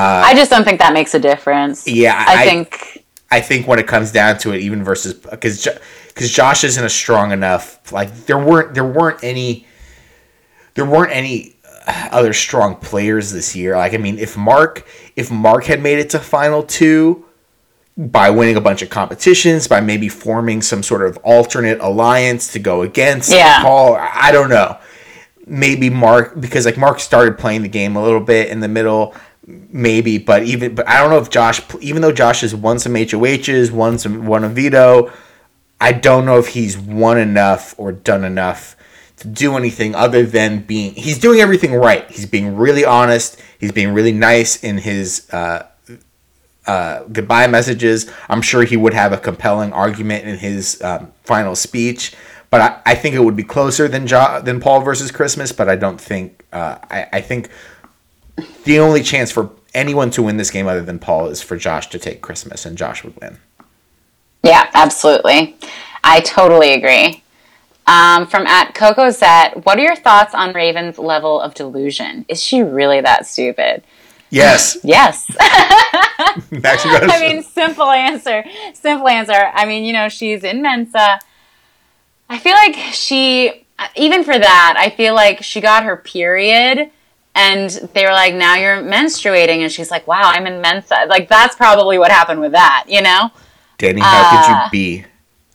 I just don't think that makes a difference. Yeah, I, I- think I think when it comes down to it, even versus because because Josh isn't a strong enough. Like there weren't there weren't any there weren't any uh, other strong players this year. Like I mean, if Mark if Mark had made it to final two by winning a bunch of competitions, by maybe forming some sort of alternate alliance to go against Yeah. Paul, I don't know. Maybe Mark because like Mark started playing the game a little bit in the middle maybe but even but I don't know if Josh even though Josh has won some HOHs won some won a veto I don't know if he's won enough or done enough to do anything other than being he's doing everything right. He's being really honest. He's being really nice in his uh, uh, goodbye messages. I'm sure he would have a compelling argument in his um, final speech but I, I think it would be closer than jo- than Paul versus Christmas but I don't think uh, I, I think the only chance for anyone to win this game other than Paul is for Josh to take Christmas, and Josh would win. Yeah, absolutely. I totally agree. Um, from at Coco Set, what are your thoughts on Raven's level of delusion? Is she really that stupid? Yes, Yes. I mean, simple answer. Simple answer. I mean, you know, she's in Mensa. I feel like she, even for that, I feel like she got her period and they were like, now you're menstruating. And she's like, wow, I'm in Mensa. Like, that's probably what happened with that, you know? Danny, how could Uh, you be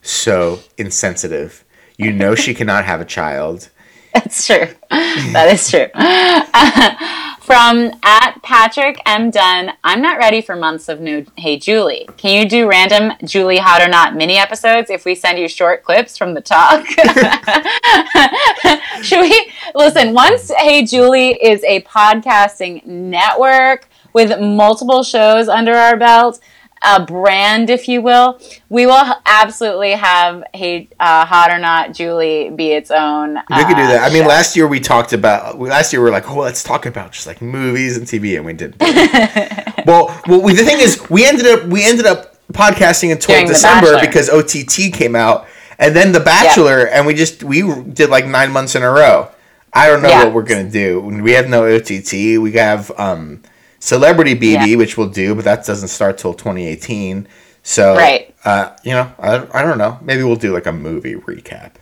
so insensitive? You know she cannot have a child. That's true. That is true. From at Patrick M. Dunn, I'm not ready for months of new Hey Julie. Can you do random Julie Hot or Not mini episodes if we send you short clips from the talk? Should we listen? Once Hey Julie is a podcasting network with multiple shows under our belt, a brand, if you will, we will absolutely have Hey uh, Hot or Not Julie be its own. We could do uh, that. I mean, show. last year we talked about. Last year we were like, "Oh, let's talk about just like movies and TV," and we didn't. well, well, we, the thing is, we ended up we ended up podcasting until During December because OTT came out, and then The Bachelor, and we just we did like nine months in a row. I don't know Yeah. what we're gonna do. We have no OTT. We have um, Celebrity BB, Yeah. which we'll do, but that doesn't start till 2018. So, Right. uh, you know, I, I don't know. Maybe we'll do like a movie recap.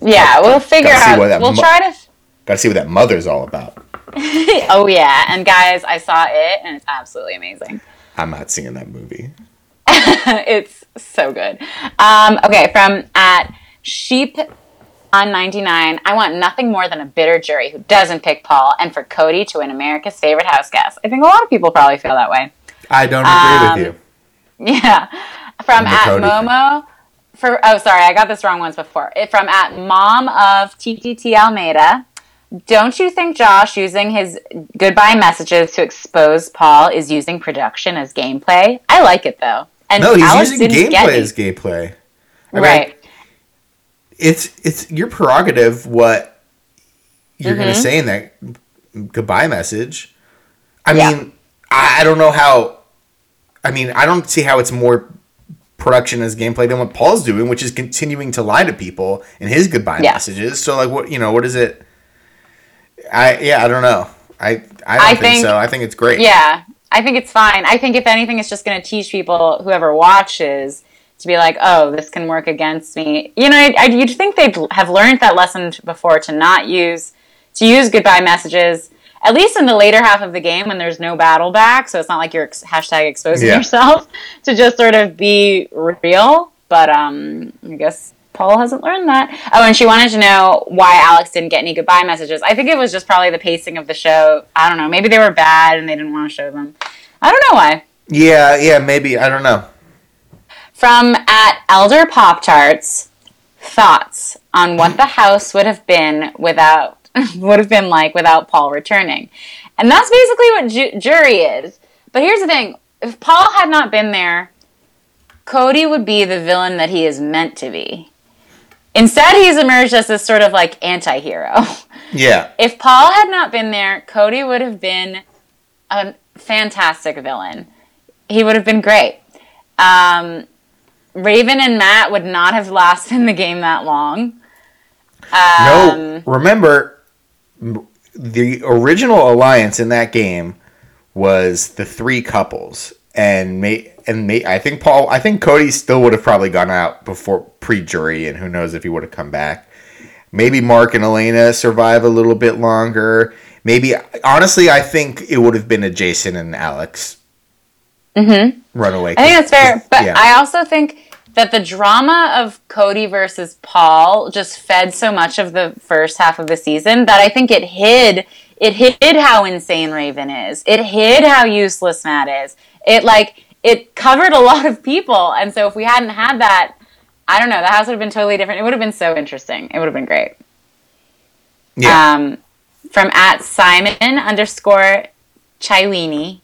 Yeah, we'll figure Gotta out. We'll mu- try to. Got to see what that mother's all about. Oh yeah, and guys, I saw it, and it's absolutely amazing. I'm not seeing that movie. it's so good. Um, okay, from at sheep on 99, I want nothing more than a bitter jury who doesn't pick Paul, and for Cody to win America's favorite house guest. I think a lot of people probably feel that way. I don't agree Um, with you. Yeah. From at Cody. Momo. For oh sorry, I got this wrong once before. It, from at mom of TTT Almeida. Don't you think Josh using his goodbye messages to expose Paul is using production as gameplay? I like it though. And No, he's Alex using gameplay me. as gameplay. I mean, right. It's it's your prerogative what you're gonna Mhm. say in that goodbye message. I Yeah. mean, I, I don't know how. I mean, I don't see how it's more production as gameplay than what Paul's doing, which is continuing to lie to people in his goodbye Yeah. messages. So, like, what you know, what is it? I yeah, I don't know. I I don't I think, think- so. I think it's great. Yeah, I think it's fine. I think if anything, it's just going to teach people, whoever watches, to be like, oh, this can work against me. You know, I, I, you'd think they'd have learned that lesson before to not use to use goodbye messages. At least in the later half of the game when there's no battle back, so it's not like you're ex- hashtag exposing Yeah. yourself to just sort of be real. But um, I guess Paul hasn't learned that. Oh, and she wanted to know why Alex didn't get any goodbye messages. I think it was just probably the pacing of the show. I don't know. Maybe they were bad and they didn't want to show them. I don't know why. yeah, yeah. Maybe I don't know. From at Elder Pop Tarts, thoughts on what the house would have been without would have been like without Paul returning, and that's basically what ju- jury is. But here's the thing: if Paul had not been there, Cody would be the villain that he is meant to be. Instead, he's emerged as this sort of like anti-hero. Yeah, if Paul had not been there, Cody would have been a fantastic villain. He would have been great. Um, Raven and Matt would not have lasted in the game that long. no. Um, Remember, the original alliance in that game was the three couples, and may and may I think Paul, I think Cody still would have probably gone out before pre jury, and who knows if he would have come back. Maybe Mark and Elena survive a little bit longer. Maybe honestly, I think it would have been a Jason and Alex Mm-hmm. runaway. I think that's fair, but Yeah. I also think that the drama of Cody versus Paul just fed so much of the first half of the season that I think it hid it hid how insane Raven is. It hid how useless Matt is. It like it covered a lot of people, and so if we hadn't had that, I don't know, the house would have been totally different. It would have been so interesting. It would have been great. yeah. Um, from at Simon underscore Chilini.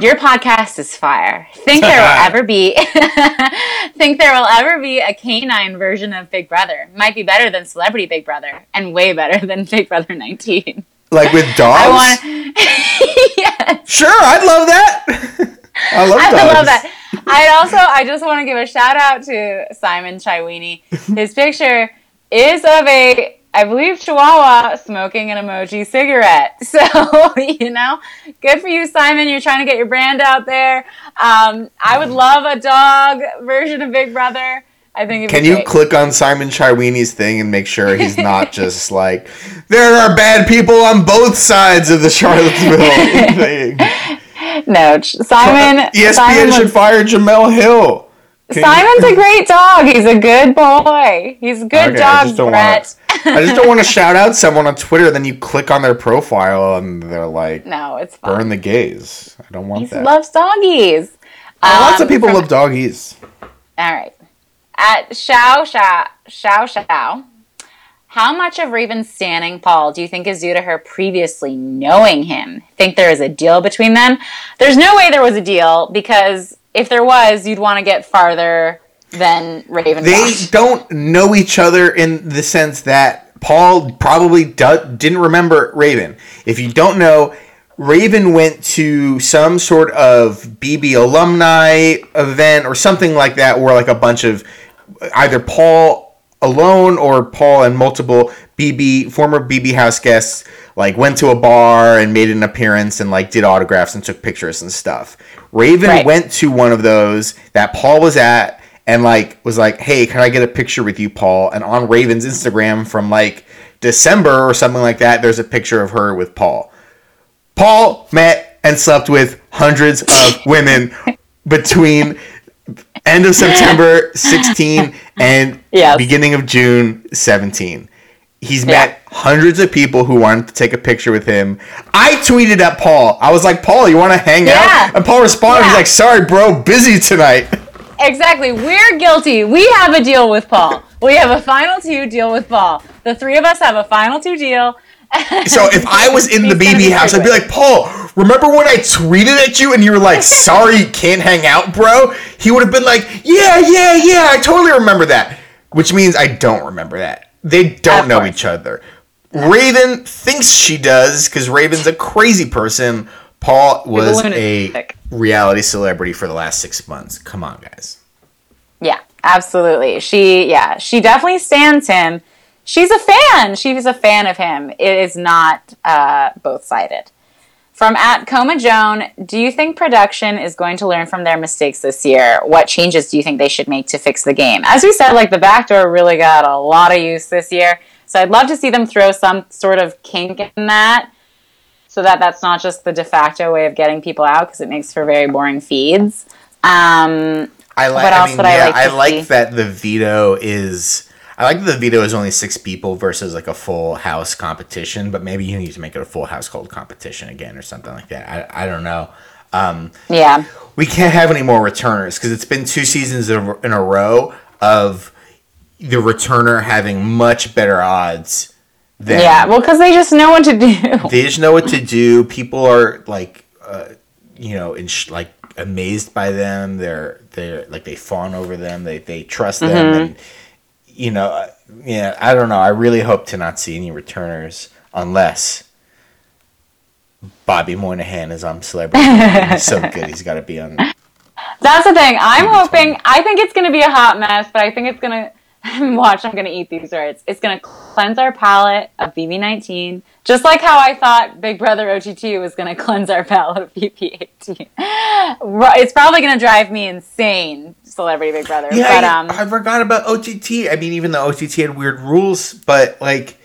Your podcast is fire. Think there will ever be think there will ever be a canine version of Big Brother. Might be better than Celebrity Big Brother and way better than Big Brother 19. like with dogs. I want Yes. Sure, I'd love that. I love I dogs. love that. I also I just want to give a shout out to Simon Chaiwini. His picture is of a I believe Chihuahua smoking an emoji cigarette. So, you know, good for you, Simon. You're trying to get your brand out there. Um, I would love a dog version of Big Brother. I think Can you great. click on Simon Chirwini's thing and make sure he's not just like there are bad people on both sides of the Charlottesville thing? no, Simon. ESPN Simon should was- fire Jemele Hill. Can you- Simon's a great dog. He's a good boy. He's a good Okay, dog, Brett. I just don't want to shout out someone on Twitter, then you click on their profile and they're like, no, it's fine. burn the gays. I don't want He that. loves doggies. Lots Um, of people from- love doggies. All right. At Xiao Xiao Xiao Xiao, how much of Raven standing Paul do you think is due to her previously knowing him? Think there is a deal between them? There's no way there was a deal because if there was, you'd want to get farther than Raven. They don't know each other in the sense that Paul probably do- didn't remember Raven. If you don't know, Raven went to some sort of BB alumni event or something like that, where like a bunch of either Paul alone or Paul and multiple BB former BB house guests like went to a bar and made an appearance and like did autographs and took pictures and stuff. Raven Right. went to one of those that Paul was at and like was like, "Hey, can I get a picture with you, Paul?" And on Raven's Instagram from like December or something like that, there's a picture of her with Paul. Paul met and slept with hundreds of women between end of September 16 and Yes. beginning of June 17. He's Yeah. met hundreds of people who wanted to take a picture with him. I tweeted at Paul. I was like, "Paul, you want to hang Yeah. out?" And Paul responded, "He's like, sorry, bro, busy tonight." Exactly. We're guilty. We have a deal with Paul. We have a final two deal with Paul. The three of us have a final two deal. So if I was in the BB house, I'd be like, Paul, remember when I tweeted at you and you were like, sorry, can't hang out, bro? He would have been like, yeah, yeah, yeah, I totally remember that. Which means I don't remember that. They don't Of know course. each other. Raven thinks she does because Raven's a crazy person. Paul was a. reality celebrity for the last six months. Come on, guys. Yeah, absolutely. She, yeah, she definitely stands him. She's a fan. She's a fan of him. It is not uh, both sided. From at Coma Joan, do you think production is going to learn from their mistakes this year? What changes do you think they should make to fix the game? As we said, like the backdoor really got a lot of use this year. So I'd love to see them throw some sort of kink in that so that that's not just the de facto way of getting people out because it makes for very boring feeds. Um, I like. What I else mean, would I yeah, like I like see? that the veto is. I like that the veto is only six people versus like a full house competition. But maybe you need to make it a full household competition again or something like that. I, I don't know. yeah. We can't have any more returners because it's been two seasons in a row of the returner having much better odds than Yeah, well, because they just know what to do. they just know what to do. People are like, uh, you know, in sh- like amazed by them. They're they're like they fawn over them. They they trust them, Mm-hmm. and you know, uh, yeah. I don't know. I really hope to not see any returners unless Bobby Moynihan is on Celebrity. he's so good. He's got to be on. That's the thing. I'm hoping. I think it's going to be a hot mess, but I think it's going to watch, I'm gonna eat these words. It's gonna cleanse our palate of BB19, just like how I thought Big Brother OTT was gonna cleanse our palate of BB18. It's probably gonna drive me insane, Celebrity Big Brother. Yeah, but I, um, I forgot about OTT. I mean, even though OTT had weird rules, but like,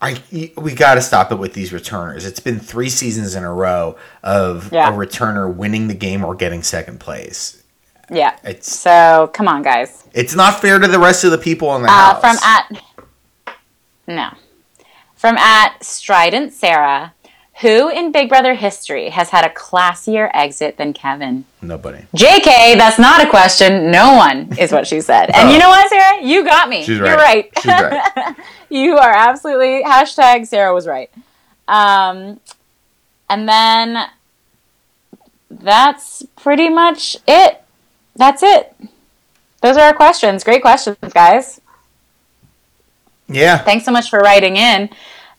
I we got to stop it with these returners. It's been three seasons in a row of Yeah. a returner winning the game or getting second place. Yeah. It's So come on, guys. it's not fair to the rest of the people in the Uh, house. from at no, from at Strident Sarah, who in Big Brother history has had a classier exit than Kevin? Nobody. JK, that's not a question. No one is what she said. And you know what, Sarah? You got me. She's You're right. right. She's right. you are absolutely hashtag Sarah was right. Um, and then that's pretty much it. That's it. Those are our questions. Great questions, guys. Yeah. Thanks so much for writing in.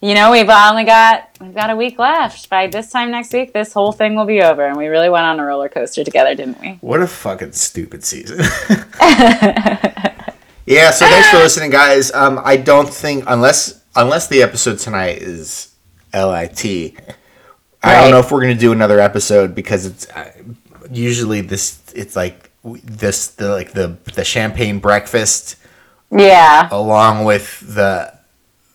You know, we've only got we've got a week left. By this time next week, this whole thing will be over, and we really went on a roller coaster together, didn't we? What a fucking stupid season. yeah, so thanks for listening, guys. Um, I don't think unless unless the episode tonight is LIT, I don't know if we're gonna do another episode because it's uh, usually this. It's like this the like the the champagne breakfast Yeah. along with the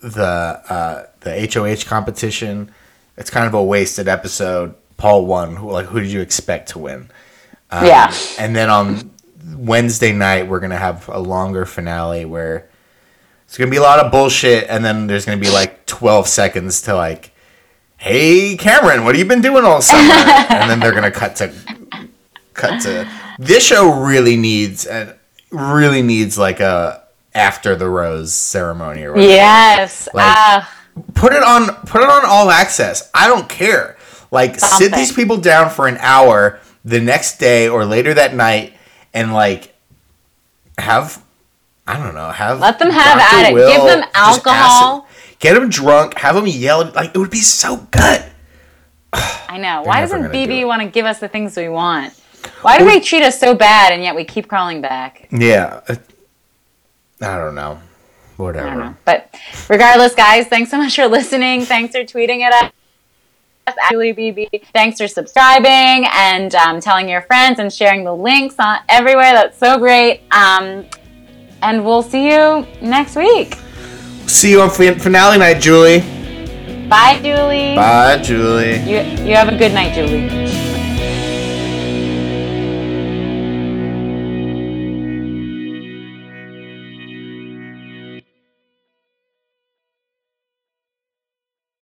the uh, the HOH competition. It's kind of a wasted episode. Paul won. Who like who did you expect to win? Um, Yeah. And then on Wednesday night, we're gonna have a longer finale where it's gonna be a lot of bullshit, and then there's gonna be like 12 seconds to like, "Hey, Cameron, what have you been doing all summer?" and then they're gonna cut to cut to. This show really needs and really needs like a after the rose ceremony or whatever. Yes. Like- Ah, Put it on put it on all access. I don't care. Like sit these people down for an hour the next day or later that night and like have I don't know, have Let them have Dr. at it. Will Give them alcohol. Get them drunk, have them yell like it would be so good. I know. Why doesn't gonna do BB want to give us the things we want? Why do they treat us so bad and yet we keep crawling back? Yeah. I don't know. Whatever. I don't know. But regardless, guys, thanks so much for listening. Thanks for tweeting at us. Julie BB. Thanks for subscribing and um, telling your friends and sharing the links on everywhere. That's so great. Um, and we'll see you next week. See you on fin- finale night, Julie. Bye, Julie. Bye, Julie. You, you have a good night, Julie.